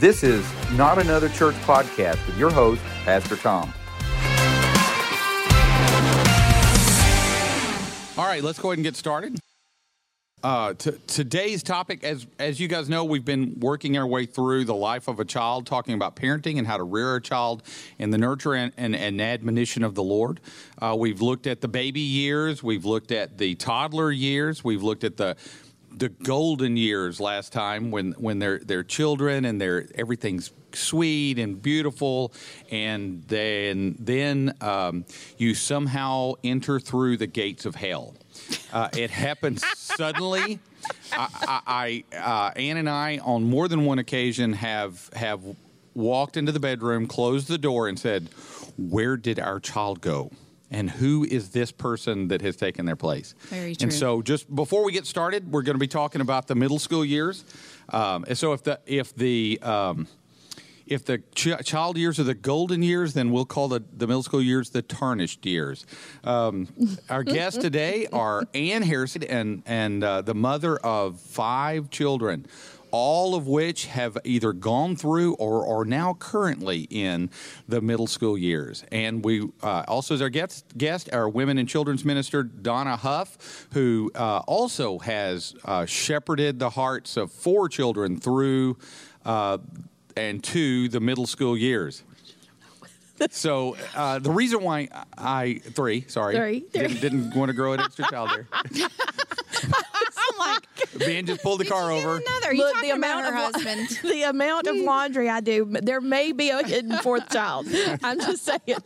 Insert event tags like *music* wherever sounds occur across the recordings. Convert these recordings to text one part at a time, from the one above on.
This is Not Another Church podcast with your host, Pastor Tom. All right, let's go ahead and get started. Uh, t- today's topic, as as you guys know, we've been working our way through the life of a child, talking about parenting and how to rear a child in the nurture and, and, and admonition of the Lord. Uh, we've looked at the baby years, we've looked at the toddler years, we've looked at the the golden years last time when when they're they're children and they're everything's sweet and beautiful and then then um, you somehow enter through the gates of hell uh, it happens suddenly. I, I, I uh, Ann and I, on more than one occasion, have have walked into the bedroom, closed the door, and said, "Where did our child go?" And who is this person that has taken their place? Very true. And so, just before we get started, we're going to be talking about the middle school years. Um, and so, if the if the um, if the ch- child years are the golden years, then we'll call the, the middle school years the tarnished years. Um, our guests today are Ann Harrison and, and uh, the mother of five children, all of which have either gone through or are now currently in the middle school years. And we uh, also, as our guest, guest, our women and children's minister, Donna Huff, who uh, also has uh, shepherded the hearts of four children through. Uh, and to the middle school years. So uh, the reason why I three sorry Three. Didn't, didn't want to grow an extra child there. *laughs* I'm like, Ben just pulled the car over. another. You Look, the amount her of husband? *laughs* the amount of laundry I do, there may be a hidden fourth child. *laughs* I'm just saying.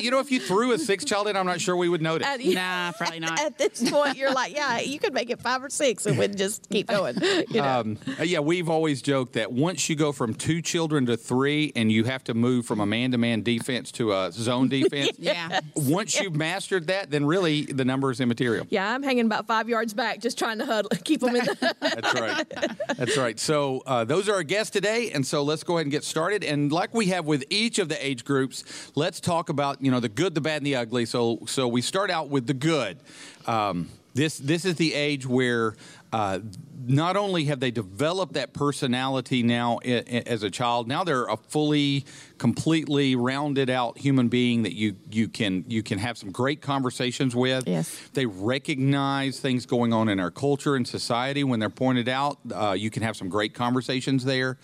You know, if you threw a sixth child in, I'm not sure we would notice. At, nah, probably not. at this point, you're like, yeah, you could make it five or six, and we'd just keep going. You know? Um, uh, yeah, we've always joked that once you go from two children to three, and you have to move from a man-to-man defense to a zone *laughs* defense. Yeah. Once you've mastered that, then really the number is immaterial. yeah, I'm hanging about five yards back, just trying to huddle, keep them The, *laughs* That's right. That's right. So uh, those are our guests today, and so let's go ahead and get started. And like we have with each of the age groups, let's talk about you know the good, the bad, and the ugly. So so we start out with the good. Um, this this is the age where. Uh, not only have they developed that personality now as a child, now they're a fully, completely rounded out human being that you you can you can have some great conversations with. Yes. They recognize things going on in our culture and society when they're pointed out. Uh, you can have some great conversations there.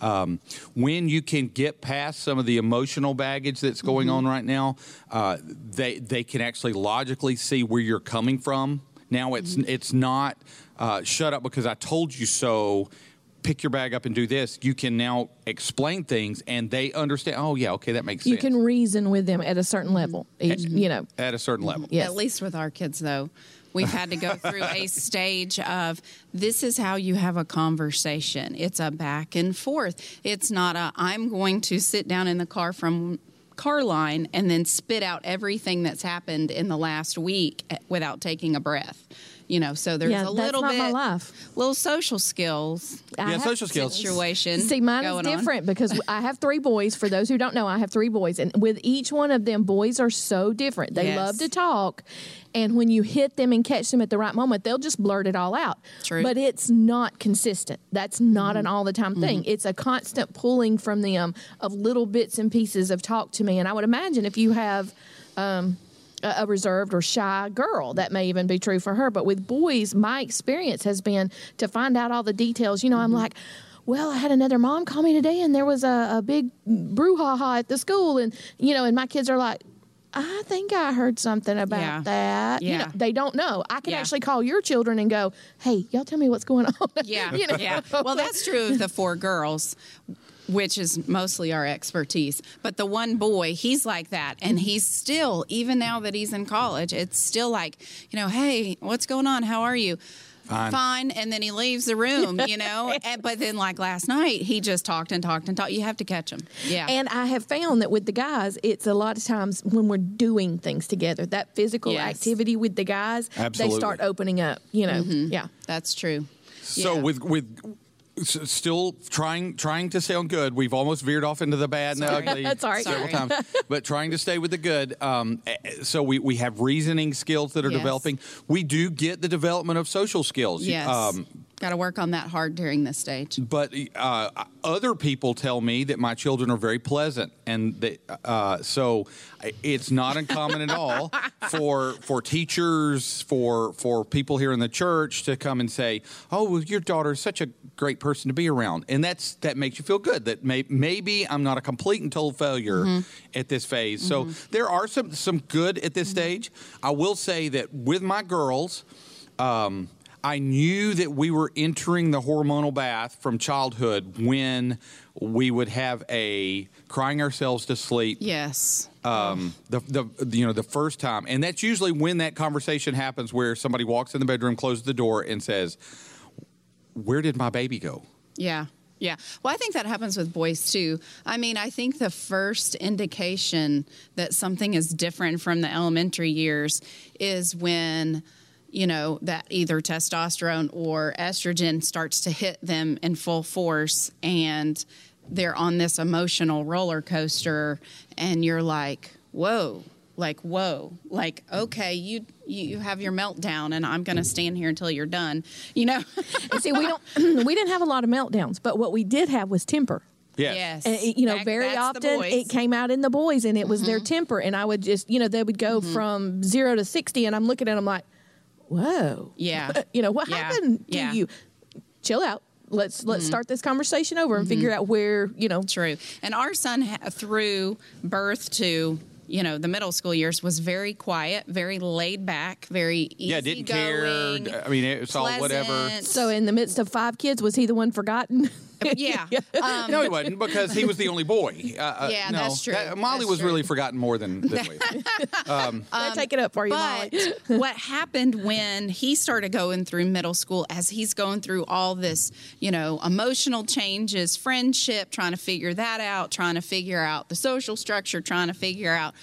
Um, when you can get past some of the emotional baggage that's going on right now, uh, they they can actually logically see where you're coming from. Now it's it's not uh, shut up because I told you so. Pick your bag up and do this. You can now explain things, and they understand. Oh yeah, okay, that makes you sense. You can reason with them at a certain level. Each, you know, at a certain level. yes. At least with our kids, though, we've had to go *laughs* through a stage of this is how you have a conversation. It's a back and forth. It's not a I'm going to sit down in the car from car line and then spit out everything that's happened in the last week eh, without taking a breath. You know, so there's Yeah, a that's little not bit my life. little social skills I Yeah, social skills. situation. See, mine is going on. different because *laughs* I have three boys. For those who don't know, I have three boys, and with each one of them, boys are so different. They Yes. love to talk, and when you hit them and catch them at the right moment, they'll just blurt it all out. True. But it's not consistent. That's not an mm-hmm. all the time thing. Mm-hmm. It's a constant pulling from them of little bits and pieces of talk to me. And I would imagine if you have a a reserved or shy girl. That may even be true for her. But with boys, my experience has been to find out all the details. You know, I'm mm-hmm. like, well, I had another mom call me today, and there was a, a big brouhaha at the school, and you know, and my kids are like. I think I heard something about Yeah. that. You know, they don't know. I can Yeah. actually call your children and go, "Hey, y'all, tell me what's going on." Yeah, *laughs* you know? yeah. Well, that's true of the four girls, which is mostly our expertise. But the one boy, he's like that, and he's still, even now that he's in college, it's still like, you know, hey, what's going on? How are you? Fine. Fine. and then he leaves the room, you know. *laughs* and, but then, like last night, he just talked and talked and talked. You have to catch him. Yeah, And I have found that with the guys, it's a lot of times when we're doing things together, that physical Yes. activity with the guys, Absolutely. they start opening up. You know, mm-hmm. yeah. that's true. So Yeah. with with s- still trying trying to stay on good. We've almost veered off into the bad and ugly That's all right. several Sorry. times, *laughs* but trying to stay with the good. Um, eh, so we, we have reasoning skills that are Yes. developing. We do get the development of social skills. Yes. Um, Got to work on that hard during this stage. but uh, other people tell me that my children are very pleasant, and they, uh, so it's not uncommon at all *laughs* for for teachers, for for people here in the church to come and say, "Oh, well, your daughter is such a great person to be around," and that's that makes you feel good. That may, maybe I'm not a complete and total failure at this phase. So there are some some good at this stage. I will say that with my girls. Um, I knew that we were entering the hormonal bath from childhood when we would have a crying ourselves to sleep. Yes. Um, the, the you know the first time, and that's usually when that conversation happens, where somebody walks in the bedroom, closes the door, and says, "Where did my baby go?" Yeah. Yeah. Well, I think that happens with boys too. I mean, I think the first indication that something is different from the elementary years is when, you know, that either testosterone or estrogen starts to hit them in full force and they're on this emotional roller coaster and you're like, whoa. Like whoa, like okay, you you have your meltdown, and I'm gonna stand here until you're done. You know, *laughs* And see, we don't *clears throat* we didn't have a lot of meltdowns, but what we did have was temper. Yes. And it, you know, That- very often it came out in the boys, and it was their mm-hmm. temper. And I would just, you know, they would go mm-hmm. from zero to sixty, and I'm looking at them like, "Whoa, Yeah. you know, what Yeah. happened to Yeah. you? Chill out. Let's let's mm-hmm. start this conversation over and figure mm-hmm. out where you know." True. And our son, ha- through birth to you know the middle school years, was very quiet, very laid back, very easy yeah, didn't care. I mean, it's all whatever. So, in the midst of five kids, was he the one forgotten? *laughs* *laughs* *laughs* yeah, um, No, he wasn't because he was the only boy. Uh, uh, Yeah, no, that's true. Molly That's was true. really forgotten more than, than *laughs* we. I take it up for you, But Molly. what happened when he started going through middle school, as he's going through all this, you know, emotional changes, friendship, trying to figure that out, trying to figure out the social structure, trying to figure out,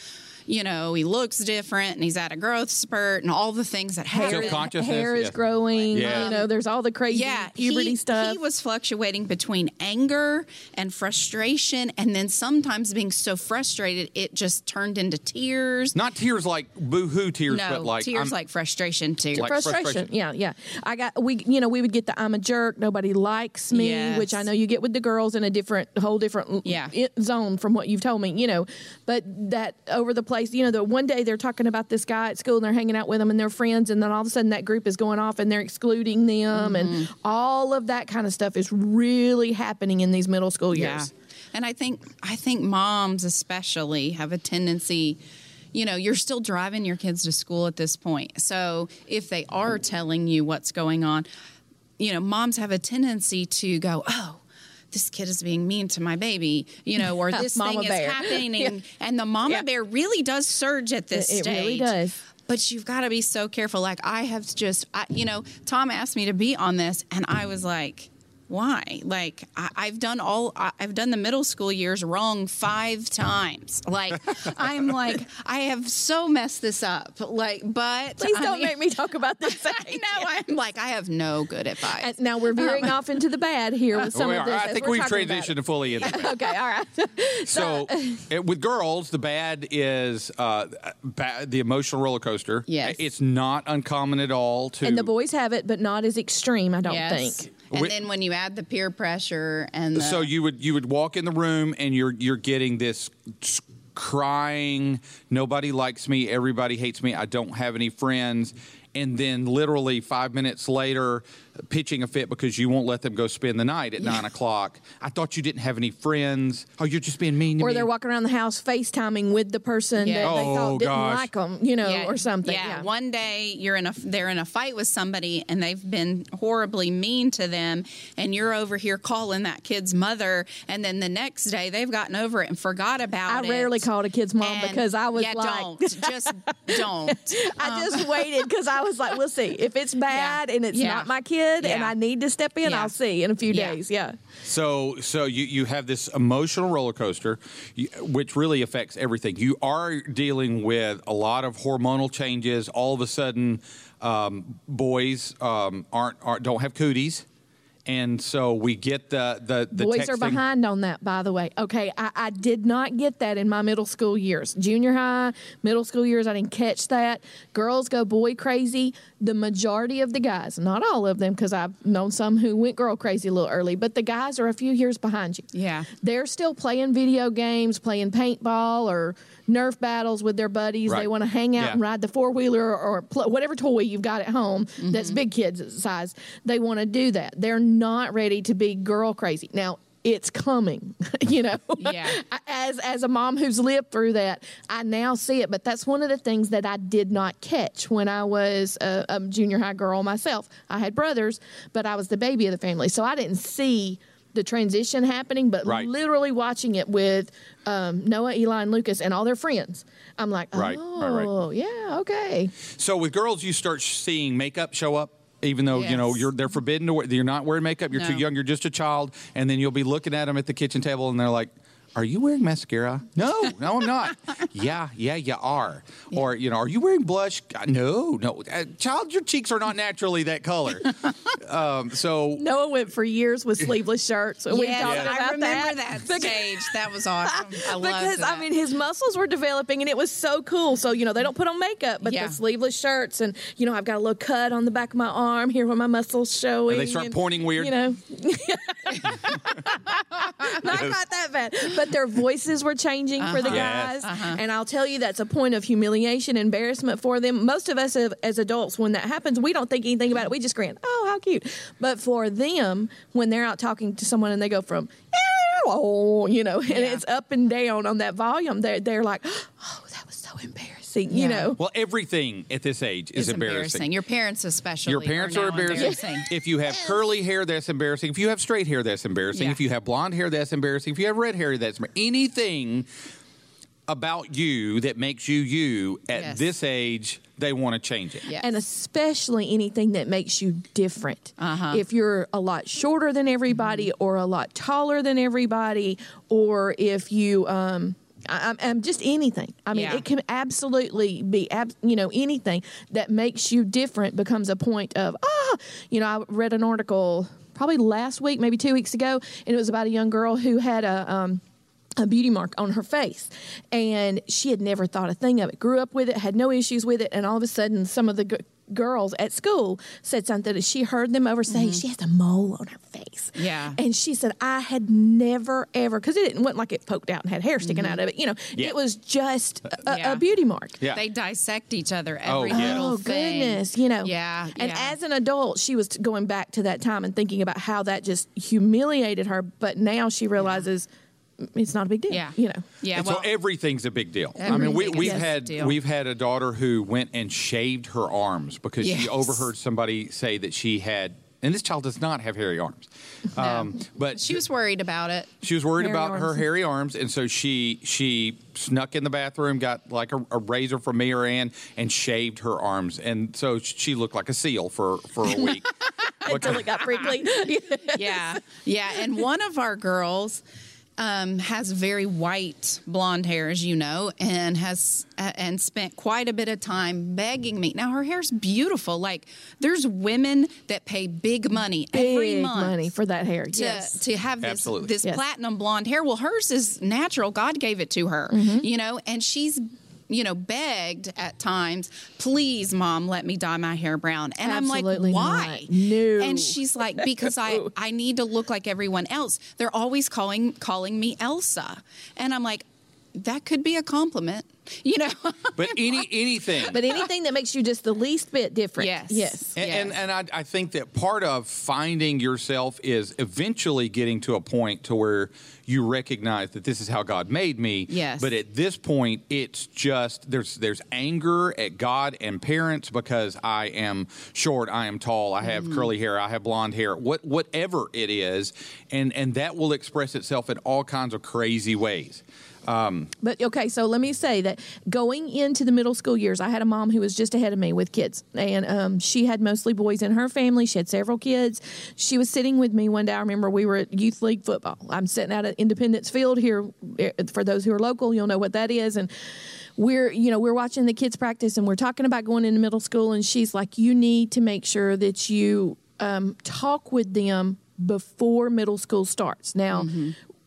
you know, he looks different and he's at a growth spurt and all the things that happen. Self-conscious. Hair is yes. growing. Yeah. You know, there's all the crazy yeah, puberty he, stuff. He was fluctuating between anger and frustration, and then sometimes being so frustrated it just turned into tears. Not tears like boo-hoo tears, no, but like tears I'm- like frustration too. Like frustration. frustration. Yeah, yeah. I got we you know we would get the I'm a jerk. Nobody likes me, Yes. which I know you get with the girls in a different whole different Yeah. i- zone from what you've told me. You know, but that over the place. You know, the one day they're talking about this guy at school and they're hanging out with him and they're friends, and then all of a sudden that group is going off and they're excluding them, and Mm-hmm. all of that kind of stuff is really happening in these middle school years. Yeah. And I think I think moms especially have a tendency you know, you're still driving your kids to school at this point. So if they are telling you what's going on, you know, moms have a tendency to go, "Oh, this kid is being mean to my baby, you know, or *laughs* this thing is bear. *laughs* happening. And the mama Yeah. bear really does surge at this It- it stage. really does. But you've got to be so careful. Like I have just, I, you know, Tom asked me to be on this, and I was like, why? Like I, I've done all, I, I've done the middle school years wrong five times. Like *laughs* I'm like I have so messed this up. Like, but Please I don't mean- make me talk about this. *laughs* I know. I'm like I have no good advice. And now we're veering off into the bad here with some of are. this. I think we're we've talking about transitioned fully into *laughs* that. it. Okay, all right. So, it, with girls, the bad is uh, ba- the emotional roller coaster. Yes. it's not uncommon at all to. And the boys have it, but not as extreme, I don't yes. think. And Wi- then when you add the peer pressure and the, so you would you would walk in the room and you're you're getting this crying. Nobody likes me. Everybody hates me. I don't have any friends. And then literally five minutes later, pitching a fit because you won't let them go spend the night at nine o'clock. I thought you didn't have any friends. Oh, you're just being mean to Or me. they're walking around the house FaceTiming with the person Yeah. that they Oh, thought didn't gosh. like them, you know, or something. Yeah. Yeah. One day you're in a they're in a fight with somebody and they've been horribly mean to them and you're over here calling that kid's mother and then the next day they've gotten over it and forgot about I it. I rarely called a kid's mom And- because I was yeah, like, don't *laughs* just don't. I just um, *laughs* waited because I was like, we'll see. If it's bad and it's Yeah. not my kid and Yeah. I need to step in, Yeah. I'll see in a few Yeah. days. Yeah. So, so you, you have this emotional roller coaster, which really affects everything. You are dealing with a lot of hormonal changes. All of a sudden, um, boys um, aren't, aren't don't have cooties, and so we get the the, the Boys are behind on that, by the way. Okay, I, I did not get that in my middle school years. Junior high, middle school years, I didn't catch that. Girls go boy crazy. The majority of the guys, not all of them, because I've known some who went girl crazy a little early, but the guys are a few years behind you. Yeah. They're still playing video games, playing paintball or Nerf battles with their buddies. They want to hang out Yeah. and ride the four wheeler or pl- whatever toy you've got at home that's Mm-hmm. big kids size. They want to do that. They're not ready to be girl crazy. Now, it's coming, *laughs* you know. Yeah. *laughs* As as a mom who's lived through that, I now see it. But that's one of the things that I did not catch when I was a, a junior high girl myself. I had brothers, but I was the baby of the family, so I didn't see the transition happening. But Right. literally watching it with um, Noah, Eli, and Lucas, and all their friends, I'm like, Right, oh, right, right. yeah, okay. So with girls, you start seeing makeup show up. Even though you know you're they're forbidden to wear, you're not wearing makeup. You're too young. You're just a child, and then you'll be looking at them at the kitchen table, and they're like, "Are you wearing mascara?" No, no, I'm not. yeah, yeah, you are. Or you know, are you wearing blush? No, no, uh, child, your cheeks are not naturally that color. *laughs* um, so Noah went for years with sleeveless shirts. We Yes, talked I about remember that. that, stage. That was awesome. *laughs* I because that. I mean his muscles were developing and it was so cool. So you know they don't put on makeup, but Yeah. the sleeveless shirts and you know I've got a little cut on the back of my arm here where my muscles showing. And they start pointing weird? You know, *laughs* not quite that bad, but their voices were changing for the uh-huh. Yes. guys, uh-huh. and I'll tell you that's a point of humiliation, embarrassment for them. Most of us as- as adults, when that happens, we don't think anything about it. We just grin. Oh, how cute! But for them, when they're out talking to someone and they go from you know, and Yeah. it's up and down on that volume. They're they're like, oh, that was so embarrassing, you Yeah. know. well, everything at this age is it's embarrassing. Your parents, especially. Your parents are now embarrassing. *laughs* If you have curly hair, that's embarrassing. If you have straight hair, that's embarrassing. Yeah. If you have blonde hair, that's embarrassing. If you have red hair, that's embar- anything about you that makes you you at Yes. this age. They want to change it. Yes. And especially anything that makes you different. Uh-huh. If you're a lot shorter than everybody, or a lot taller than everybody, or if you, um, I, I'm- I'm just anything. I mean, Yeah. it can absolutely be, ab- you know, anything that makes you different becomes a point of, ah, you know, I read an article probably last week, maybe two weeks ago, and it was about a young girl who had a, um, a beauty mark on her face and she had never thought a thing of it grew up with it had no issues with it and all of a sudden some of the girls at school said something that she heard them over say mm-hmm. she has a mole on her face Yeah. and she said i had never ever because it didn't wasn't like it poked out and had hair sticking mm-hmm. out of it you know Yeah. it was just a, Yeah. a beauty mark Yeah. They dissect each other Oh, every yeah. Oh, little Oh thing. goodness, you know. Yeah. And yeah. as an adult, she was going back to that time and thinking about how that just humiliated her. But now she realizes it's not a big deal. Yeah. You know. yeah. And well, so everything's a big deal. I mean, we, we've is had deal. we've had a daughter who went and shaved her arms because she overheard somebody say that she had, and this child does not have hairy arms, um, but she was worried about it. She was worried Hairy about her hairy arms, and so she she snuck in the bathroom, got like a, a razor from me or Ann, and shaved her arms, and so she looked like a seal for for a week. *laughs* Until it got prickly. *laughs* yeah, yeah. And one of our girls um, has very white blonde hair, as you know, and has uh, and spent quite a bit of time begging me. Now her hair's beautiful. Like there's women that pay big money every Big month money for that hair. to, yes. to have this Absolutely. this Yes. platinum blonde hair. Well, hers is natural. God gave it to her, Mm-hmm. you know, and she's you know begged at times, please, mom, let me dye my hair brown. And Absolutely I'm like, why? not. No. And she's like, *laughs* because I I need to look like everyone else. They're always calling calling me Elsa, and I'm like, that could be a compliment, you know. *laughs* but any anything. But anything that makes you just the least bit different. Yes. Yes. and, and Yes. and I, I think that part of finding yourself is eventually getting to a point to where you recognize that this is how God made me. Yes. But at this point, it's just there's there's anger at God and parents because I am short, I am tall, I have mm-hmm. curly hair, I have blonde hair, what whatever it is, and and that will express itself in all kinds of crazy ways. But okay, so let me say that going into the middle school years, I had a mom who was just ahead of me with kids, and um, she had mostly boys in her family. She had several kids. She was sitting with me one day. I remember we were at youth league football. I'm sitting out at Independence Field here. eh, For those who are local, you'll know what that is, and we're you know we're watching the kids practice, and we're talking about going into middle school, and she's like, "You need to make sure that you um, talk with them." before middle school starts. Now,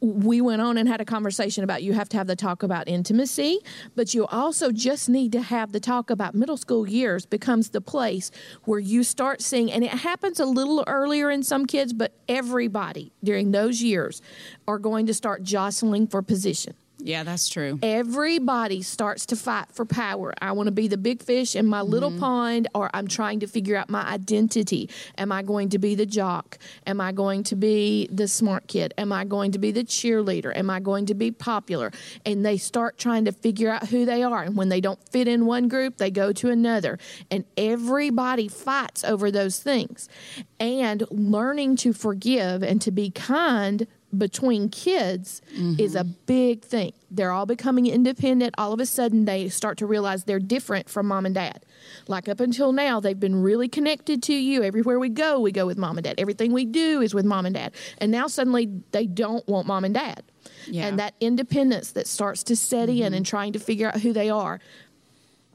we went on and had a conversation about you have to have the talk about intimacy, but you also just need to have the talk about middle school years becomes the place where you start seeing, and it happens a little earlier in some kids, but everybody during those years are going to start jostling for position Yeah, that's true. everybody starts to fight for power. I want to be the big fish in my little mm-hmm. pond, or I'm trying to figure out my identity. Am I going to be the jock? Am I going to be the smart kid? Am I going to be the cheerleader? Am I going to be popular? And they start trying to figure out who they are. And when they don't fit in one group, they go to another. And everybody fights over those things. And learning to forgive and to be kind between kids is a mm-hmm. big thing. They're all becoming independent. All of a sudden, they start to realize they're different from mom and dad. Like up until now, they've been really connected to you. Everywhere we go, we go with mom and dad. Everything we do is with mom and dad. And now suddenly they don't want mom and dad. Yeah. And that independence that starts to set in mm-hmm. and trying to figure out who they are,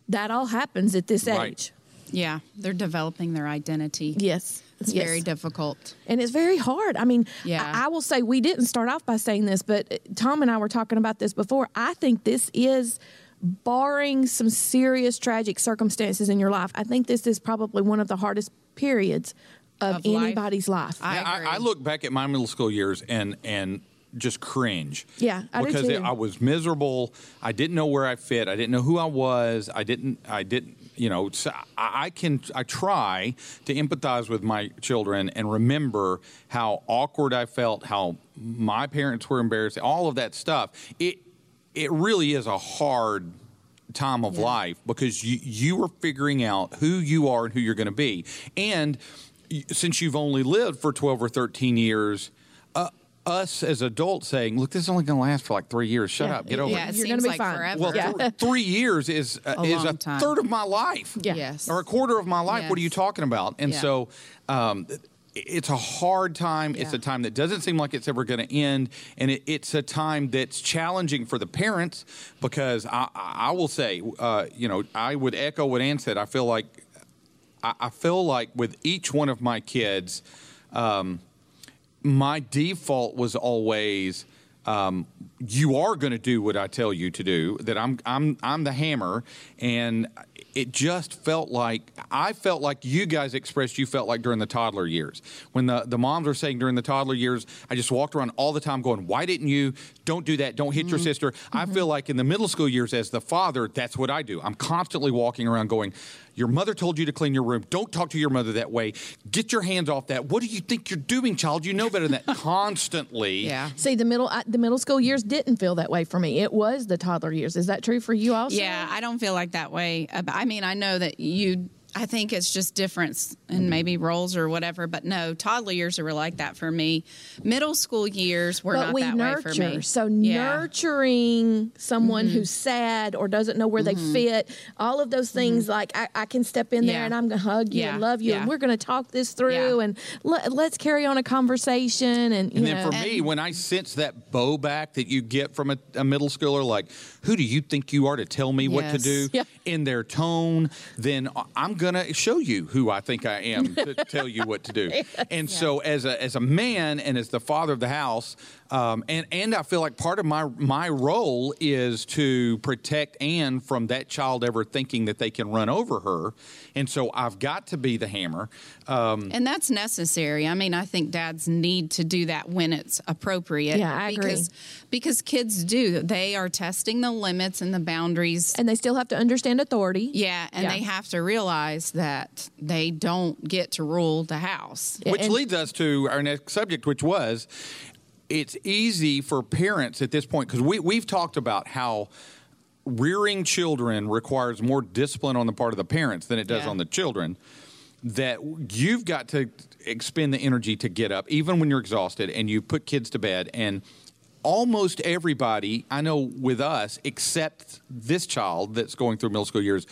that all happens at this Right. age. Yeah, they're developing their identity. Yes. It's Yes. very difficult. and it's very hard. I mean, Yeah. I, I will say we didn't start off by saying this, but uh, Tom and I were talking about this before. I think this is, barring some serious tragic circumstances in your life, I think this is probably one of the hardest periods of, Of anybody's life. I Yeah, agree. I, I look back at my middle school years and and just cringe. Yeah, I do because too. it- I was miserable. I didn't know where I fit. I didn't know who I was. I didn't. I didn't. You know, I, I can. I try to empathize with my children and remember how awkward I felt, how my parents were embarrassed, all of that stuff. It it really is a hard time of Yeah. life because you you are figuring out who you are and who you're going to be and since you've only lived for 12 or 13 years us as adults saying look this is only going to last for like three years shut Yeah. up get over Yeah, it it You're seems gonna be like fine. forever. well Yeah. th- three years is uh, *laughs* A is a time. third of my life Yeah. Yes. or a quarter of my life what are you talking about and Yeah. so um, it's a hard time. It's a time that doesn't seem like it's ever going to end, and it, it's a time that's challenging for the parents because I, I I will say, uh, you know, I would echo what Ann said. I feel like I, I feel like with each one of my kids, um, my default was always um, you are going to do what I tell you to do. That I'm I'm I'm the hammer, and it just felt like I felt like you guys expressed you felt like during the toddler years when the the moms were saying during the toddler years. I just walked around all the time going, "Why didn't you? Don't do that. Don't hit your mm-hmm. sister." I mm-hmm. feel like in the middle school years as the father, that's what I do. I'm constantly walking around going. Your mother told you to clean your room. Don't talk to your mother that way. Get your hands off that. What do you think you're doing, child? You know better than that. *laughs* Constantly. Yeah. See, the middle I, the middle school years didn't feel that way for me. It was the toddler years. Is that true for you also? Yeah, I don't feel like that way. Uh, I mean, I know that you. I think it's just difference in maybe roles or whatever. But no, toddler years were like that for me. Middle school years were but not we that nurture. way for me. So Yeah. nurturing someone Mm-hmm. who's sad or doesn't know where they fit, all of those things. Like I, I can step in there Mm-hmm. Yeah. and I'm going to hug you Yeah. and love you, and we're going to talk this through, Yeah. and let, let's carry on a conversation. And, you And then know, for me, when I sense that bow back that you get from a, a middle schooler, like, who do you think you are to tell me what to do Yeah. in their tone, then I'm going to show you who I think I am to *laughs* tell you what to do. And so, as a, as a man and as the father of the house, um, and, and I feel like part of my, my role is to protect Ann from that child ever thinking that they can run over her. And so I've got to be the hammer. Um, And that's necessary. I mean, I think dads need to do that when it's appropriate. Yeah, I agree. because, Because kids do. They are testing the limits and the boundaries. and they still have to understand authority. yeah, and Yeah. they have to realize that they don't get to rule the house. Which and- leads us to our next subject, which was it's easy for parents at this point because we, we've talked about how rearing children requires more discipline on the part of the parents than it does Yeah. on the children. That you've got to expend the energy to get up, even when you're exhausted, and you put kids to bed. And almost everybody I know with us, except this child that's going through middle school years,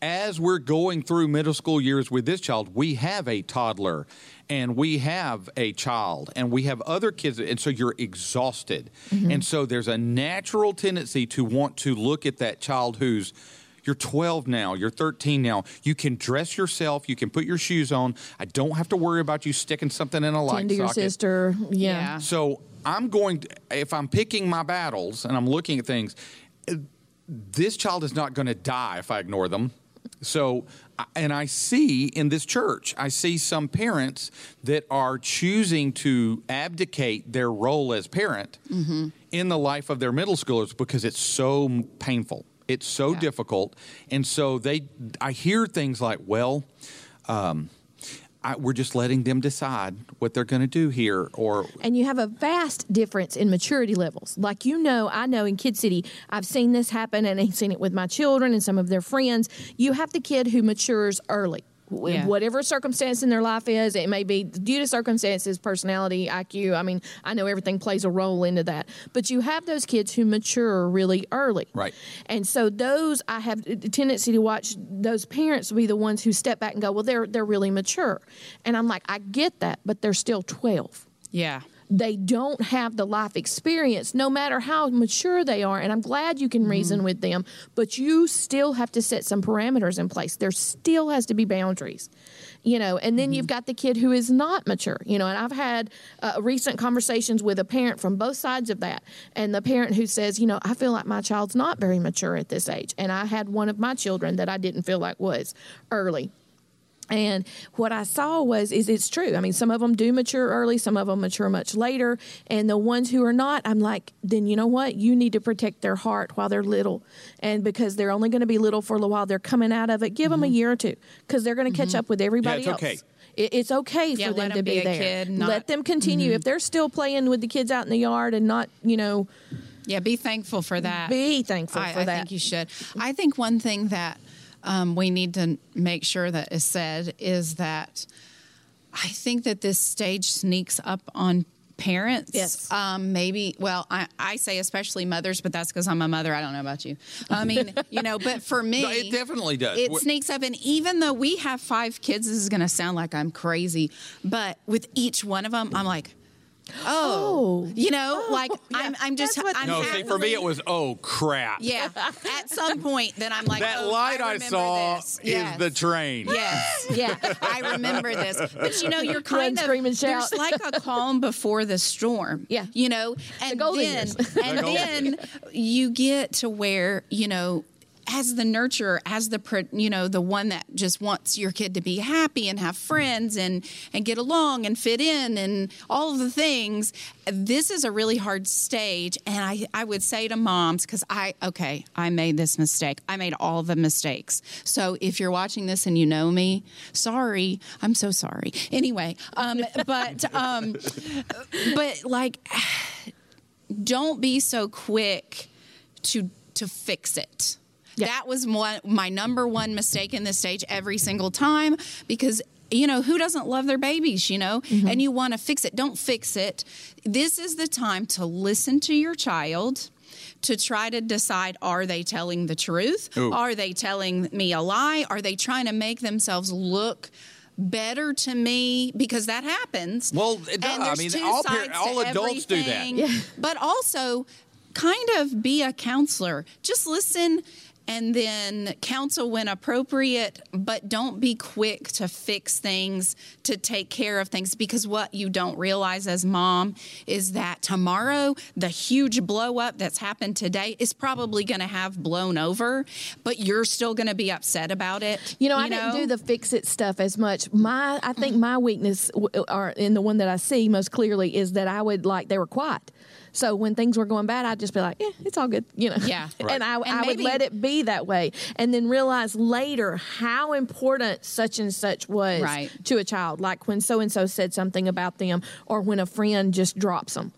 as we're going through middle school years with this child, we have a toddler and we have a child and we have other kids. And so you're exhausted. And so there's a natural tendency to want to look at that child who's You're 12 now. You're 13 now. You can dress yourself. You can put your shoes on. I don't have to worry about you sticking something in a light Tend to your socket. sister. Yeah. Yeah. So I'm going to, if I'm picking my battles and I'm looking at things, uh, this child is not going to die if I ignore them. So, I- and I see in this church, I see some parents that are choosing to abdicate their role as parent in the life of their middle schoolers because it's so painful. It's so Yeah. difficult. And so they, I hear things like, well, um, I, we're just letting them decide what they're going to do here, or and you have a vast difference in maturity levels. Like you know, I know in Kid City, I've seen this happen, and I've seen it with my children and some of their friends. You have the kid who matures early. Yeah. Whatever circumstance in their life is, it may be due to circumstances, personality, IQ. I mean, I know everything plays a role into that. But you have those kids who mature really early. Right. And so those I have a tendency to watch those parents be the ones who step back and go, well, they're they're really mature, and I'm like, I get that, but they're still twelve Yeah. They don't have the life experience no matter how mature they are and i'm glad you can reason with them but you still have to set some parameters in place. There still has to be boundaries you know and then you've got the kid who is not mature you know and i've had uh, recent conversations with a parent from both sides of that and the parent who says you know i feel like my child's not very mature at this age and i had one of my children that i didn't feel like was early and what I saw was, is it's true. I mean, some of them do mature early, some of them mature much later. And the ones who are not, I'm like, then you know what? You need to protect their heart while they're little. And because they're only going to be little for a little while, they're coming out of it. Give them a mm-hmm. year or two because they're going to catch mm-hmm. up with everybody Yeah, it's else. okay. It- It's okay Yeah, for them let to 'em be, be a there. kid, not- let them continue. Mm-hmm. If they're still playing with the kids out in the yard and not, you know, Yeah, be thankful for that. be thankful I, for I that. think you should. I think one thing that um, we need to make sure that is said is that I think that this stage sneaks up on parents. Yes. Um, maybe, well, I, I say especially mothers, but that's because I'm a mother. I don't know about you. I mean, you know, but for *laughs* me, No, it definitely does. It Wh- sneaks up. And even though we have five kids, this is going to sound like I'm crazy, but with each one of them, I'm like, oh, Oh. you know, Oh, like yeah. I'm, I'm just, I'm no, see, for me happily- it was oh crap. yeah. At some point, then I'm like, That oh, light I, remember saw this. is Yes. the train. Yes. *laughs* Yeah. I remember this. But you know, you're kind of scream, and shout. there's like a calm before the storm. Yeah. You know, and golden then years. and The golden then you get to where, you know, as the nurturer, as the you know the one that just wants your kid to be happy and have friends and and get along and fit in and all of the things, this is a really hard stage. And I I would say to moms because I okay I made this mistake. I made all the mistakes. So if you're watching this and you know me, sorry. I'm so sorry. Anyway, um, *laughs* but um, but like *sighs* don't be so quick to to fix it. Yeah. That was one, my number one mistake in this stage every single time because you know who doesn't love their babies you know mm-hmm. and you want to fix it don't fix it this is the time to listen to your child to try to decide are they telling the truth Ooh. are they telling me a lie are they trying to make themselves look better to me because that happens Well, it does. And I mean, two all par- all adults do that. Yeah. But also, kind of be a counselor. Just listen and then counsel when appropriate, but don't be quick to fix things, to take care of things, because what you don't realize as mom is that tomorrow, the huge blow up that's happened today is probably going to have blown over, but you're still going to be upset about it. You know, I didn't do the fix it stuff as much. My, I think my weakness, w- uh, or in the one that I see most clearly, is that I would like they were quiet. So when things were going bad, I'd just be like, "Yeah, it's all good," you know. Yeah. *laughs* Right. and I, And I would let it be that way, and then realize later how important such and such was Right. to a child. Like when so and so said something about them, or when a friend just drops them.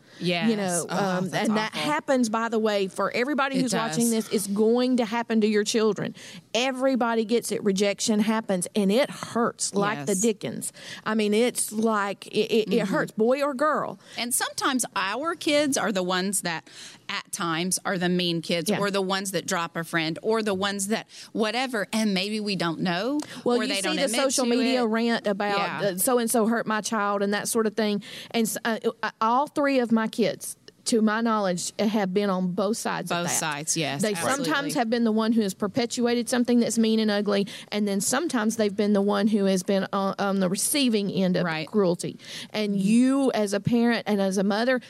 You know, Oh, um, and that happens. By the way, for everybody who's watching this, it's going to happen to your children. Everybody gets it. Rejection happens, and it hurts like the Dickens. I mean, it's like it, it, it hurts, boy or girl. And sometimes our kids are the ones that, at times, are the mean kids, Yeah. or the ones that drop a friend, or the ones that whatever, and maybe we don't know. Well, you they see don't the social media it. rant about so and so hurt my child and that sort of thing. And uh, uh, all three of my kids to my knowledge, have been on both sides. of Both sides, yes, They absolutely. sometimes have been the one who has perpetuated something that's mean and ugly, and then sometimes they've been the one who has been on, on the receiving end of Right. cruelty. And you, as a parent and as a mother.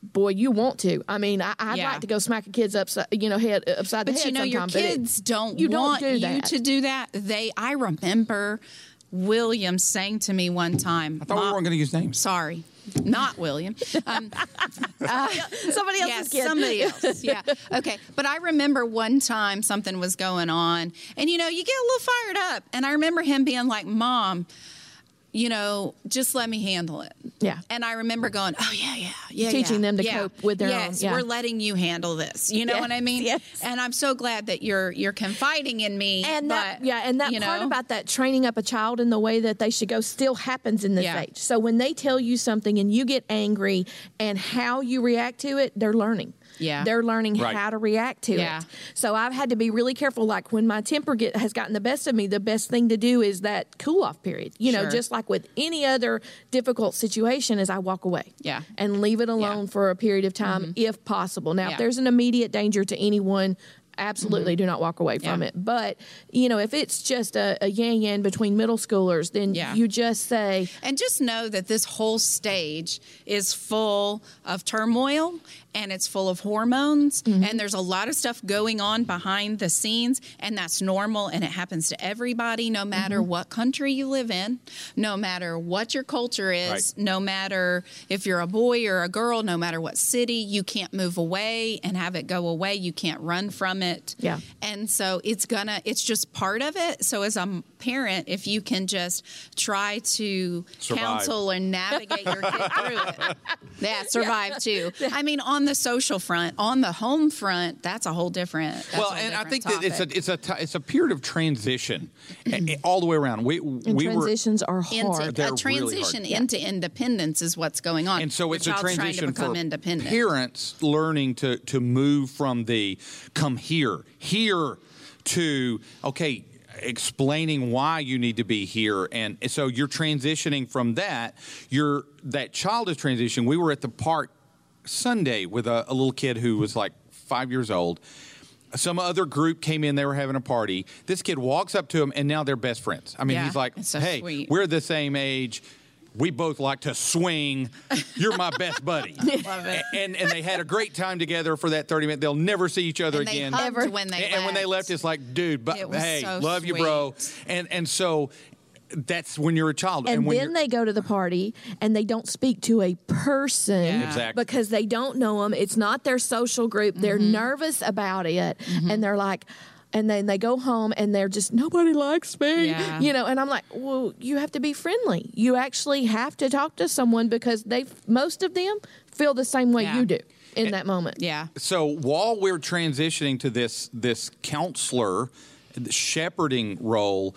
Boy, you want to. I mean, I, I'd Yeah. like to go smack a kid's upside, you know, head upside the But head. you know, your sometime, but it- kids don't you don't want do you to do that. They, I remember William saying to me one time. I thought we weren't going to use names. Sorry, not William. Um, *laughs* Somebody else's yes, kid. somebody else. Yeah. Okay. But I remember one time something was going on, and you know, you get a little fired up, and I remember him being like, "Mom." You know, just let me handle it. Yeah. And I remember going, "Oh yeah, yeah, yeah." Teaching yeah, them to yeah. cope with their own, yes, yeah. we're letting you handle this. You know what I mean? yes. And I'm so glad that you're you're confiding in me. And that, yeah, and that part know, about that training up a child in the way that they should go still happens in this age. So when they tell you something and you get angry and how you react to it, they're learning. Yeah. They're learning Right. how to react to Yeah. it. So I've had to be really careful. Like when my temper get has gotten the best of me, the best thing to do is that cool off period. You know, just like with any other difficult situation, is I walk away. Yeah. And leave it alone Yeah. Mm-hmm. for a period of time if possible. Now, Yeah. if there's an immediate danger to anyone, absolutely do not walk away from Mm-hmm. Yeah. it. But you know, if it's just a, a yang yang between middle schoolers, then Yeah. you just say, And just know that this whole stage is full of turmoil and it's full of hormones Mm-hmm. and there's a lot of stuff going on behind the scenes and that's normal and it happens to everybody no matter Mm-hmm. what country you live in, no matter what your culture is, Right. no matter if you're a boy or a girl, no matter what city, you can't move away and have it go away. You can't run from it. Yeah. And so it's gonna it's just part of it. So as a parent, if you can just try to Survive. counsel and navigate your kid *laughs* through it. Yeah, survive too. *laughs* I mean, on the social front, on the home front, that's a whole different. that's well, whole and I different think that it's a it's a it's a period of transition a- a- mm-hmm. all the way around. We and we were transitions are into hard. They're a really hard. transition Yeah. into independence is what's going on. and so it's a child's to transition become for independent. parents learning to to move from the come here here to okay explaining why you need to be here. And so you're transitioning from that. You're that child is transitioning we were at the park sunday with a, a little kid who was like five years old. Some other group came in. They were having a party. This kid walks up to him and now they're best friends. I mean Yeah, he's like so hey sweet. we're the same age we both like to swing you're my best buddy *laughs* Love it. and and they had a great time together for that 30 minutes they'll never see each other And they again hugged Ever. when they and, and when they left it's like dude but hey so love you bro and and so that's when you're a child and when then they go to the party and they don't speak to a person Yeah. Exactly. because they don't know them. It's not their social group. They're Mm-hmm. nervous about it, and they're like. And then they go home and they're just nobody likes me, Yeah. you know. And I'm like, well, you have to be friendly. You actually have to talk to someone because they, most of them, feel the same way Yeah. you do in eh, that moment. Yeah. so while we're transitioning to this this counselor shepherding role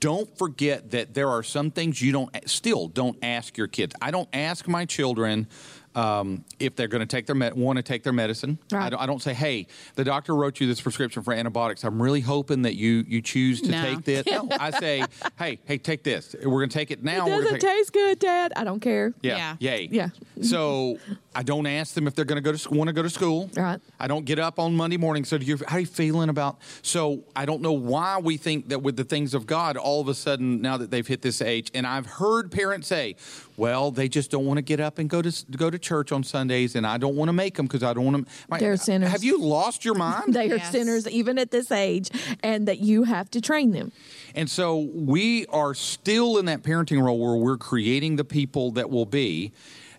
don't forget that there are some things you don't still don't ask your kids i don't ask my children um, if they're going to take their med- want to take their medicine I, don't, I don't say hey the doctor wrote you this prescription for antibiotics i'm really hoping that you you choose to No. take this *laughs* no i say hey hey take this we're going to take it now It we're gonna doesn't take taste good, Dad. I don't care. yeah. Yeah. Yay. Yeah. So I don't ask them if they're going to go to want to go to school. Right. I don't get up on Monday morning. So do you, how are you feeling about? So I don't know why we think that with the things of God, all of a sudden now that they've hit this age, and I've heard parents say, "Well, they just don't want to get up and go to go to church on Sundays, and I don't want to make them because I don't want to." They're sinners. Have you lost your mind? *laughs* They are Yes. sinners even at this age, and that you have to train them. And so we are still in that parenting role where we're creating the people that will be.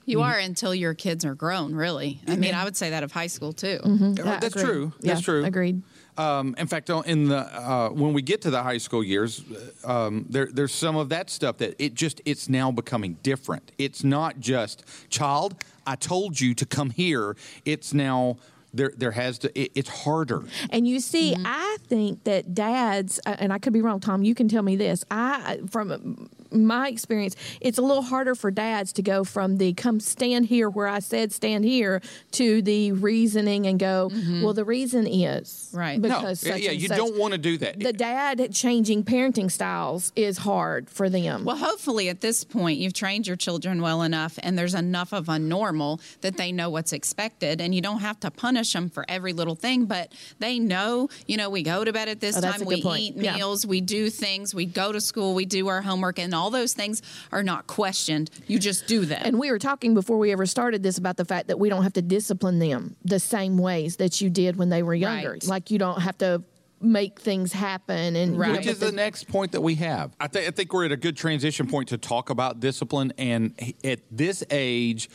You are until your kids are grown, really. I mean, I would say that of high school too. Yeah, That's agreed. true. That's Yeah, true. Agreed. Um, in fact, in the uh, when we get to the high school years, uh, um, there, there's some of that stuff that it just it's now becoming different. It's not just child. I told you to come here. It's now there. There has to. It, it's harder. And you see, Mm-hmm. I think that dads, uh, and I could be wrong, Tom. You can tell me this. I from my experience, it's a little harder for dads to go from the come stand here where I said stand here to the reasoning and go, mm-hmm. well, the reason is Right. No, No, because yeah, such yeah, and you such." don't want to do that. The dad changing parenting styles is hard for them. Well, hopefully at this point you've trained your children well enough and there's enough of a normal that they know what's expected and you don't have to punish them for every little thing, but they know, you know, we go to bed at this Oh, time, we point. eat Yeah. meals, we do things, we go to school, we do our homework, and all those things are not questioned. You just do them. And we were talking before we ever started this about the fact that we don't have to discipline them the same ways that you did when they were younger. Right. Like you don't have to make things happen and Right. Which is the next point that we have. I, th- I think we're at a good transition point to talk about discipline. And at this age,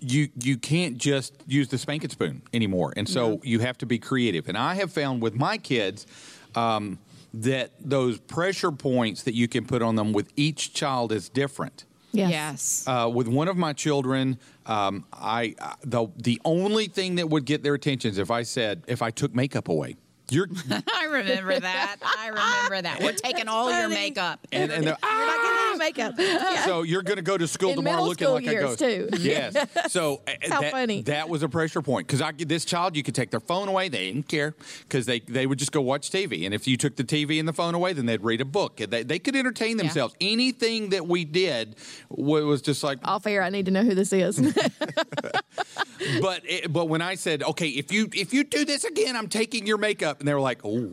you you can't just use the spanking spoon anymore, and so you have to be creative. And I have found with my kids um, that those pressure points that you can put on them with each child is different. Yes. Yes. Uh, with one of my children, um, I uh, the the only thing that would get their attention is if I said if I took makeup away. You're *laughs* I remember that. I remember that. We're taking all your makeup. and and they're, You're not getting any makeup. so you're going to go to school In tomorrow middle looking school like years, a ghost. too. Yes. So uh, *laughs* How that, funny. that was a pressure point because I this child you could take their phone away they didn't care because they they would just go watch TV and if you took the TV and the phone away then they'd read a book they they could entertain themselves anything that we did was just like Off air, I need to know who this is. *laughs* but it, but when I said okay if you if you do this again I'm taking your makeup and they were like oh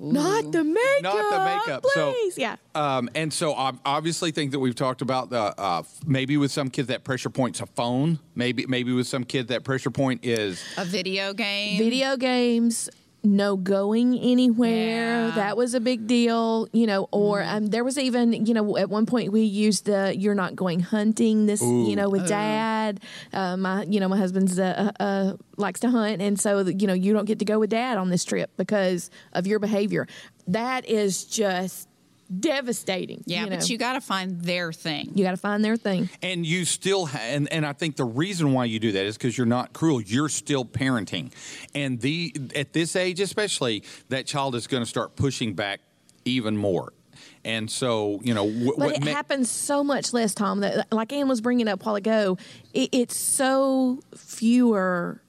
not the makeup. Not the makeup. So- Please. yeah. Um, and so I obviously think that we've talked about, uh, uh, maybe with some kids that pressure point's a phone. Maybe maybe with some kids that pressure point is A video game. Video games, no going anywhere. Yeah. That was a big deal, you know. Or um, there was even, you know, at one point we used the "you're not going hunting." This, you know, with dad. Uh, my, you know, my husband's uh, uh, uh, likes to hunt, and so you know, you don't get to go with dad on this trip because of your behavior. That is just devastating. Yeah, you but you got to find their thing. you got to find their thing. and you still ha- and, and I think the reason why you do that is because you're not cruel. You're still parenting, and the at this age especially, that child is going to start pushing back even more. And so you know wh- But what it ma- happens so much less, Tom. That like Ann was bringing up a while ago, it, it's so fewer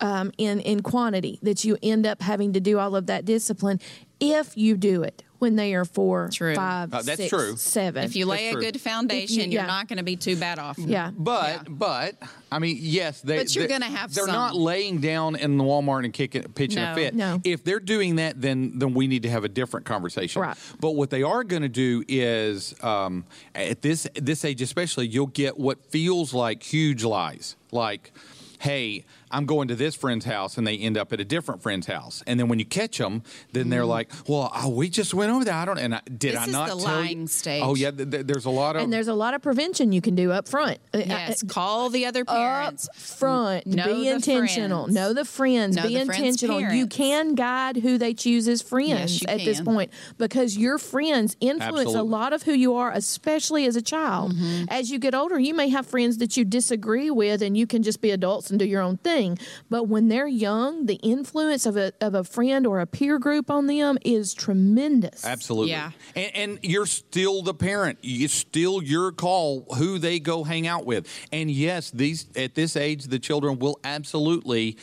um, in in quantity that you end up having to do all of that discipline if you do it when they are four, True. five, Uh, that's six, true. seven. If you lay That's a true. good foundation, If you- you're yeah. not going to be too bad off. yeah, But Yeah. but I mean, yes, they. But you're gonna have They're some. not laying down in the Walmart and kicking, pitching No. a fit. No. If they're doing that, then then we need to have a different conversation. Right. But what they are going to do is, um, at this this age especially, you'll get what feels like huge lies, like. Hey, I'm going to this friend's house, and they end up at a different friend's house. And then when you catch them, then they're like, "Well, oh, we just went over there. I don't." And I, did. This I is not the tell you? stage. Oh yeah, th- th- there's a lot of and there's a lot of prevention you can do up front. Uh, Yes, uh, call the other parents. Up front, Know be the intentional. friends. Know the friends. Know be the friends' intentional. You parents. can guide who they choose as friends you at this can. point because your friends influence a Absolutely. lot of who you are, especially as a child. Mm-hmm. As you get older, you may have friends that you disagree with, and you can just be adults and do your own thing. But when they're young, the influence of a of a friend or a peer group on them is tremendous. Absolutely. Yeah. And, and you're still the parent. It's still your call who they go hang out with. And yes, these at this age, the children will absolutely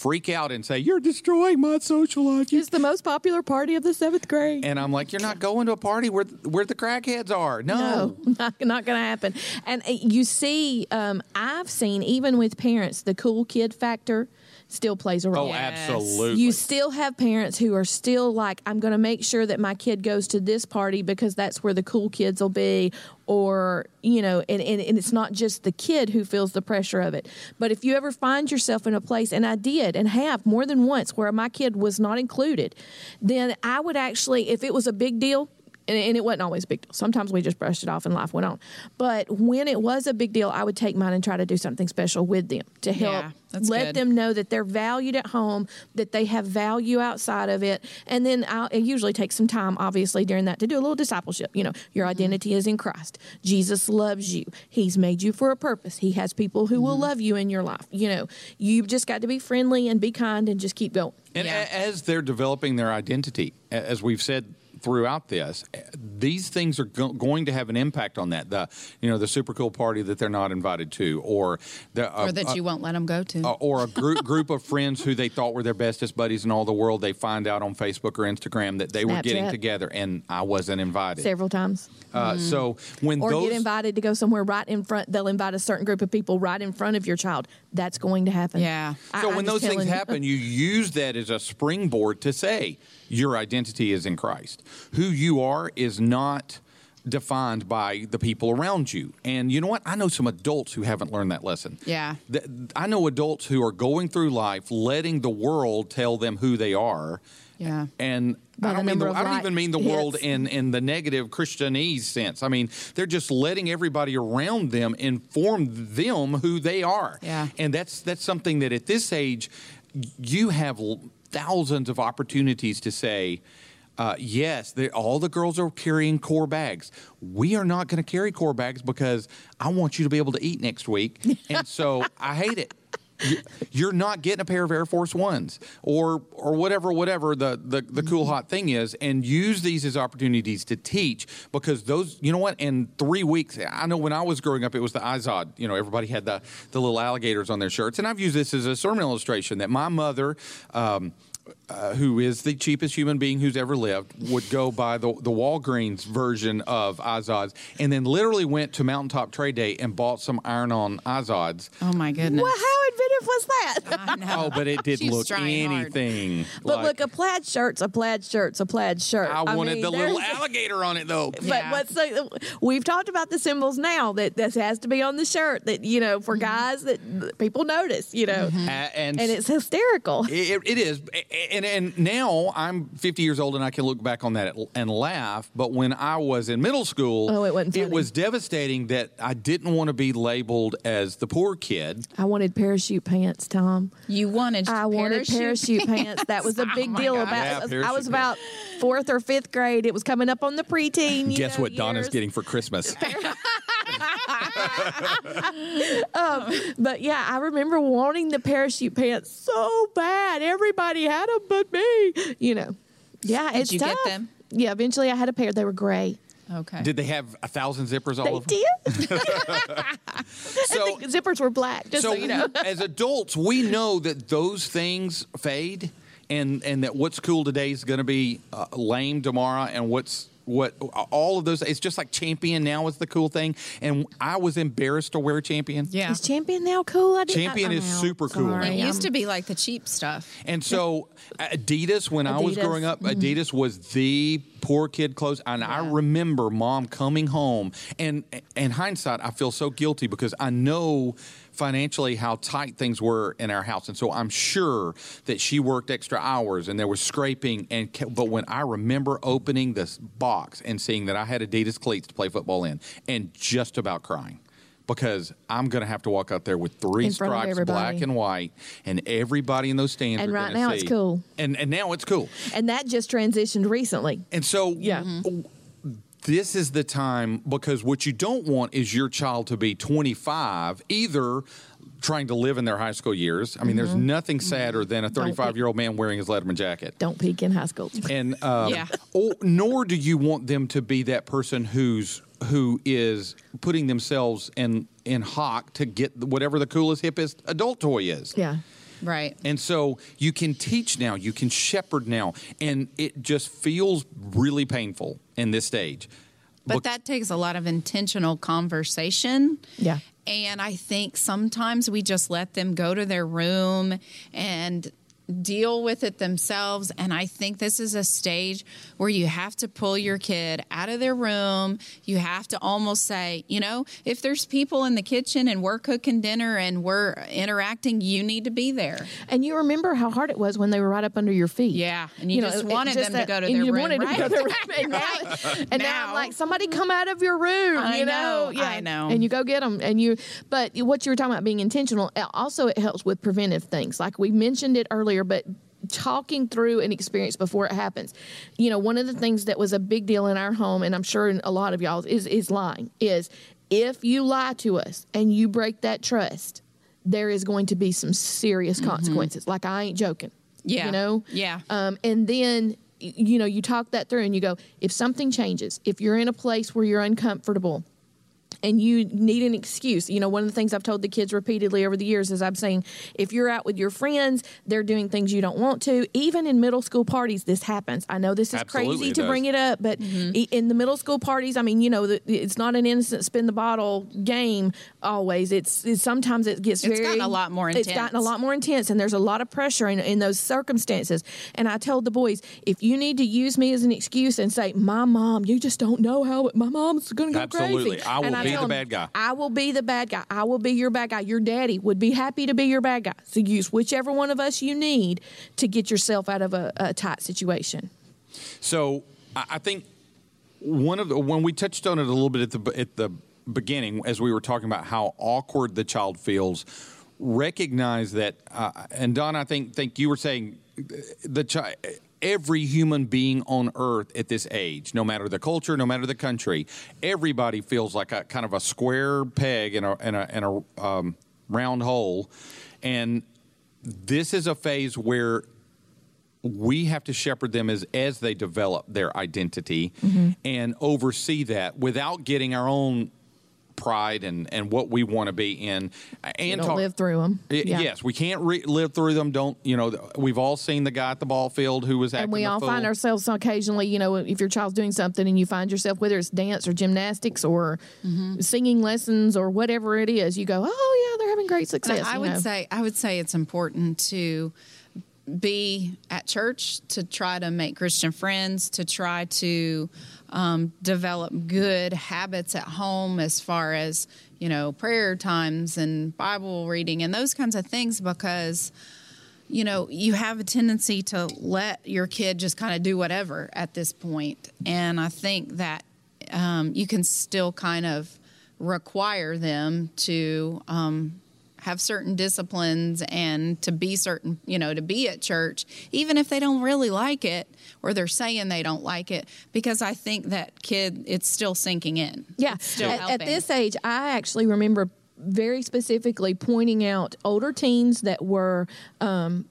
freak out and say, "You're destroying my social life." It's the most popular party of the seventh grade. And I'm like, "You're not going to a party where where the crackheads are." No. No, *laughs* not, not going to happen. And uh, you see, um, I've seen even with parents, the cool kid factor still plays a role. Oh, absolutely. You still have parents who are still like, I'm going to make sure that my kid goes to this party because that's where the cool kids will be. Or, you know, and, and, and it's not just the kid who feels the pressure of it. But if you ever find yourself in a place, and I did and have more than once where my kid was not included, then I would actually, if it was a big deal, and, and it wasn't always a big deal. Sometimes we just brushed it off and life went on. But when it was a big deal, I would take mine and try to do something special with them to help Yeah, let good. them know that they're valued at home, that they have value outside of it. And then I'll I usually take some time, obviously, during that to do a little discipleship. You know, your Mm-hmm. identity is in Christ. Jesus loves you. He's made you for a purpose. He has people who will Mm-hmm. love you in your life. You know, you've just got to be friendly and be kind and just keep going. And Yeah. as they're developing their identity, as we've said throughout this, these things are go- going to have an impact on that. The you know the super cool party that they're not invited to, or the uh, or that you won't let them go to. uh, or a group *laughs* group of friends who they thought were their bestest buddies in all the world. They find out on Facebook or Instagram that they were getting together, and I wasn't invited. several times. Uh, So when Or those get invited to go somewhere right in front. They'll invite a certain group of people right in front of your child. That's going to happen. Yeah. I- So I'm when those things you. happen, you use that as a springboard to say your identity is in Christ. Who you are is not defined by the people around you. And you know what? I know some adults who haven't learned that lesson. Yeah. I know adults who are going through life letting the world tell them who they are. Yeah. And I don't, mean the, I don't even mean the world hits. in, in the negative Christianese sense. I mean, they're just letting everybody around them inform them who they are. Yeah. And that's that's something that at this age, you have thousands of opportunities to say, uh, yes, all the girls are carrying core bags. We are not going to carry core bags because I want you to be able to eat next week. *laughs* And so I hate it. You- You're not getting a pair of Air Force Ones or or whatever whatever the, the the cool hot thing is, and use these as opportunities to teach because those you know what in three weeks I know when I was growing up it was the Izod you know everybody had the the little alligators on their shirts and I've used this as a sermon illustration that my mother. Um, uh, who is the cheapest human being who's ever lived, would go buy the, the Walgreens version of Izods and then literally went to Mountaintop Trade Day and bought some iron on Izods. Oh my goodness. Well, how inventive was that? I know. *laughs* Oh, but it didn't She's look trying hard. anything. But like- look, a plaid shirt's a plaid shirt's a plaid shirt. I wanted mean, the little there's- *laughs* alligator on it though. But Yeah. what's the, we've talked about the symbols now that this has to be on the shirt that you know for guys that people notice you know A- and and it's hysterical. It, it is, and and now I'm 50 years old and I can look back on that and laugh. But when I was in middle school, Oh, it wasn't It was devastating that I didn't want to be labeled as the poor kid. I wanted parachute pants, Tom. You wanted I wanted parachute pants. That was a *laughs* Oh big my deal God. about. Yeah, I was about fourth or fifth grade. It was coming up on the preteen. you Guess know, what Donna's getting for Christmas? *laughs* *laughs* But yeah, I remember wanting the parachute pants so bad. Everybody had them but me. You know. Yeah, it's you tough. get them? Yeah, eventually I had a pair. They were gray. Okay. Did they have a thousand zippers all They over? did. *laughs* *laughs* So, the zippers were black, just so, so you know. *laughs* as adults, we know that those things fade, and and that what's cool today is going to be uh, lame tomorrow, and what's what all of those. It's just like champion now is the cool thing, and I was embarrassed to wear champion. yeah. Is Champion now cool? I didn't- Champion I- is out. super cool Sorry. It Yeah. used to be like the cheap stuff. And so *laughs* Adidas, when I was growing up, Mm-hmm. Adidas was the poor kid clothes. And I remember mom coming home and in hindsight, I feel so guilty because I know financially how tight things were in our house. And so I'm sure that she worked extra hours and there was scraping and but when I remember opening this box and seeing that I had Adidas cleats to play football in and just about crying. Because I'm going to have to walk out there with three In front of stripes, black and white, and everybody in those stands. And right now it's cool. And and now it's cool. And that just transitioned recently. And so Yeah. This is the time because what you don't want is your child to be 25 either trying to live in their high school years. I mean, there's Mm-hmm. nothing sadder than a 35 year old man wearing his Letterman jacket. Don't peak in high school. And um, *laughs* Yeah. or, nor do you want them to be that person who's who is putting themselves in in hock to get whatever the coolest hippest adult toy is. Yeah. Right. And so you can teach now, you can shepherd now, and it just feels really painful in this stage. But Bec- that takes a lot of intentional conversation. Yeah. And I think sometimes we just let them go to their room and deal with it themselves. And I think this is a stage where you have to pull your kid out of their room. You have to almost say, you know, if there's people in the kitchen and we're cooking dinner and we're interacting, you need to be there. And you remember how hard it was when they were right up under your feet. Yeah, and you just it- wanted them to go to their you room, wanted them to go to their room. *laughs* And, now, and now I'm like, somebody come out of your room. I you know, know, I know. And you go get them. And you, but what you were talking about being intentional. Also, it helps with preventive things. Like we mentioned it earlier, but talking through an experience before it happens. You know, one of the things that was a big deal in our home, and I'm sure in a lot of y'all's, is is lying. Is if you lie to us and you break that trust, there is going to be some serious consequences. Like I ain't joking. Yeah. You know? Yeah. Um, and then you know, you talk that through and you go, if something changes, if you're in a place where you're uncomfortable, and you need an excuse. You know, one of the things I've told the kids repeatedly over the years is I'm saying if you're out with your friends, they're doing things you don't want to. Even in middle school parties, this happens. I know this is Absolutely crazy to does. bring it up, but i- mm-hmm. in the middle school parties, I mean, you know, it's not an innocent spin the bottle game always. It's, it's sometimes it gets It's very gotten a lot more intense. It's gotten a intense. lot more intense, and there's a lot of pressure in, in those circumstances. And I told the boys, if you need to use me as an excuse and say, "My mom, you just don't know how my mom's going to go Absolutely. crazy," I will and be the bad guy. I will be the bad guy. I will be your bad guy. Your daddy would be happy to be your bad guy. So use whichever one of us you need to get yourself out of a, a tight situation. So I I think one of the when we touched on it a little bit at the at the beginning as we were talking about how awkward the child feels. Recognize that, uh, and Don, I think think you were saying the child. Every human being on earth at this age, no matter the culture, no matter the country, everybody feels like a kind of a square peg in a in a, in a um, round hole, and this is a phase where we have to shepherd them as as they develop their identity Mm-hmm. and oversee that without getting our own pride and and what we want to be in and Don't talk- live through them. Y- Yes, we can't re- live through them. Don't you know? We've all seen the guy at the ball field who was acting and we all fool. find ourselves occasionally, you know, if your child's doing something and you find yourself, whether it's dance or gymnastics or Mm-hmm. singing lessons or whatever it is, you go, oh yeah, they're having great But success. I would know. say I would say it's important to be at church to try to make Christian friends, to try to um, develop good habits at home as far as you know prayer times and Bible reading and those kinds of things because you know you have a tendency to let your kid just kind of do whatever at this point. And i think that um, you can still kind of require them to um, have certain disciplines and to be certain you know to be at church even if they don't really like it or they're saying they don't like it because i think that kid it's still sinking in Yeah. Still At, at this age, I actually remember very specifically pointing out older teens that were um,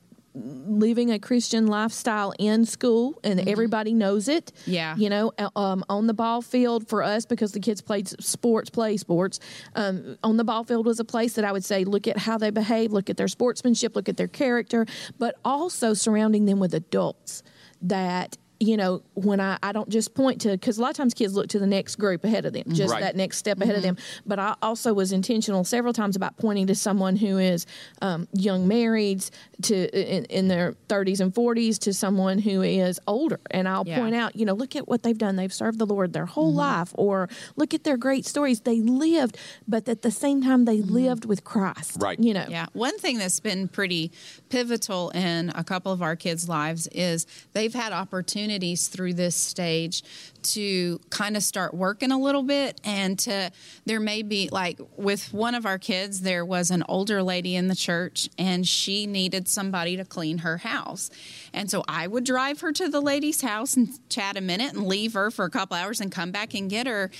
living a Christian lifestyle in school, and everybody knows it. Mm-hmm. Yeah. You know, uh, um, on the ball field for us, because the kids played sports, play sports, um, on the ball field was a place that I would say, look at how they behave, look at their sportsmanship, look at their character, but also surrounding them with adults that you know, when I, I don't just point to, because a lot of times kids look to the next group ahead of them, mm-hmm. just Right. that next step ahead of mm-hmm. them. But I also was intentional several times about pointing to someone who is um, young marrieds to in, in their 30s and 40s to someone who is older. And I'll Yeah. point out, you know, look at what they've done. They've served the Lord their whole mm-hmm. life, or look at their great stories. They lived, but at the same time, they lived with Christ. Right. You know, Yeah. One thing that's been pretty pivotal in a couple of our kids' lives is they've had opportunities through this stage to kind of start working a little bit and to there may be like with one of our kids there was an older lady in the church and she needed somebody to clean her house. And so i would drive her to the lady's house and chat a minute and leave her for a couple hours and come back and get her.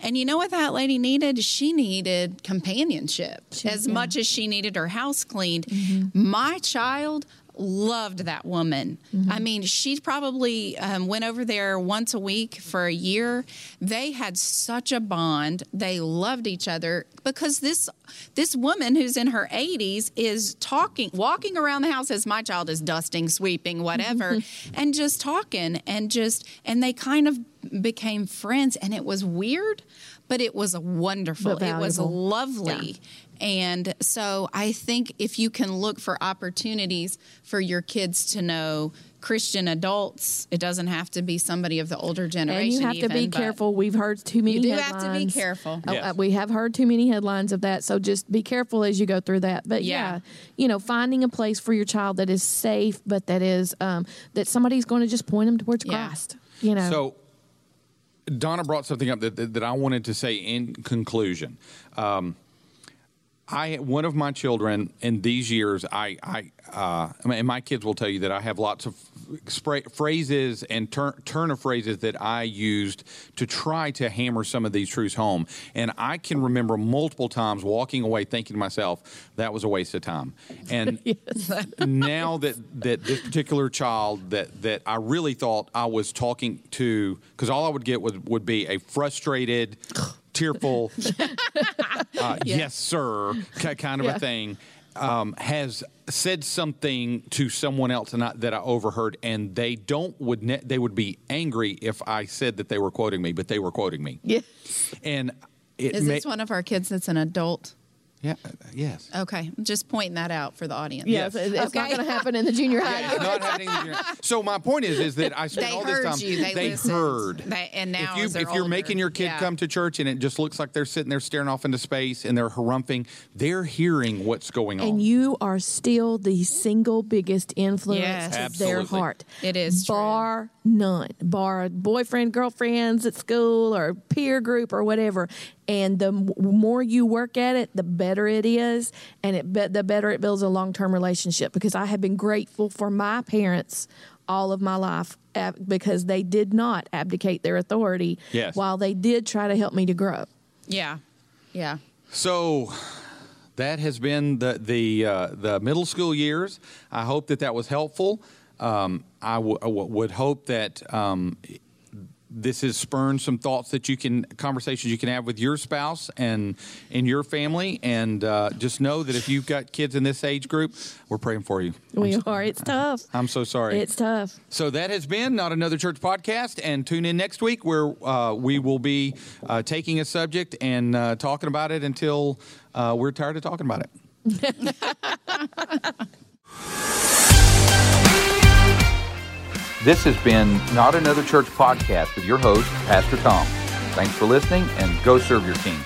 And you know what that lady needed? She needed companionship. As much as she needed her house cleaned mm-hmm. my child loved that woman. I mean, she probably um, went over there once a week for a year. They had such a bond. They loved each other because this this woman who's in her 80s is talking, walking around the house as my child is dusting, sweeping, whatever, and just talking and just and they kind of became friends and it was weird, but it was a wonderful. It was valuable. lovely. And so I think if you can look for opportunities for your kids to know Christian adults, it doesn't have to be somebody of the older generation. And you have to be careful. We've heard too many You do headlines. have to be careful. Uh, Yes. uh, we have heard too many headlines of that, so just be careful as you go through that. But yeah, Yeah. you know, finding a place for your child that is safe, but that is um, that somebody's going to just point them towards Yeah. Christ. You know, So, Donna brought something up that, that, that I wanted to say in conclusion. Um, I one of my children in these years, I, I, uh, and my kids will tell you that I have lots of spray, phrases and turn, turn of phrases that I used to try to hammer some of these truths home. And I can remember multiple times walking away thinking to myself, that was a waste of time. And *laughs* now that, that this particular child that, that I really thought I was talking to, because all I would get would, would be a frustrated, tearful, *laughs* uh, yes, sir, kind of Yeah. a thing, um, has said something to someone else and I, that I overheard, and they don't would ne- they would be angry if I said that they were quoting me, but they were quoting me, Yeah. and it Is ma- this one of our kids that's an adult? Yeah, uh, yes. Okay, I'm just pointing that out for the audience. Yes, Yes. it's not going to happen in the junior high. Yeah, not happening in the- so my point is, is that I spent They all this time. you. They listened. heard. They- and now if you as they're if you're older, making your kid yeah. come to church and it just looks like they're sitting there staring off into space and they're harumphing, they're hearing what's going on. And you are still the single biggest influence Yes. to their heart. It is true. Bar none. Bar boyfriend, girlfriends at school or peer group or whatever. And the m- more you work at it, the better it is. And it be- the better it builds a long term relationship. Because I have been grateful for my parents all of my life ab- because they did not abdicate their authority Yes. while they did try to help me to grow. Yeah, yeah. So that has been the the uh, the middle school years. I hope that that was helpful. Um, I w- I w- would hope that um, this has spurned some thoughts that you can conversations you can have with your spouse and in your family. And uh, just know that if you've got kids in this age group, we're praying for you. We are. It's tough. I'm so sorry. It's tough. So that has been not another church podcast, and tune in next week where uh, we will be uh, taking a subject and uh, talking about it until uh, we're tired of talking about it. *laughs* This has been Not Another Church podcast with your host, Pastor Tom. Thanks for listening and go serve your king.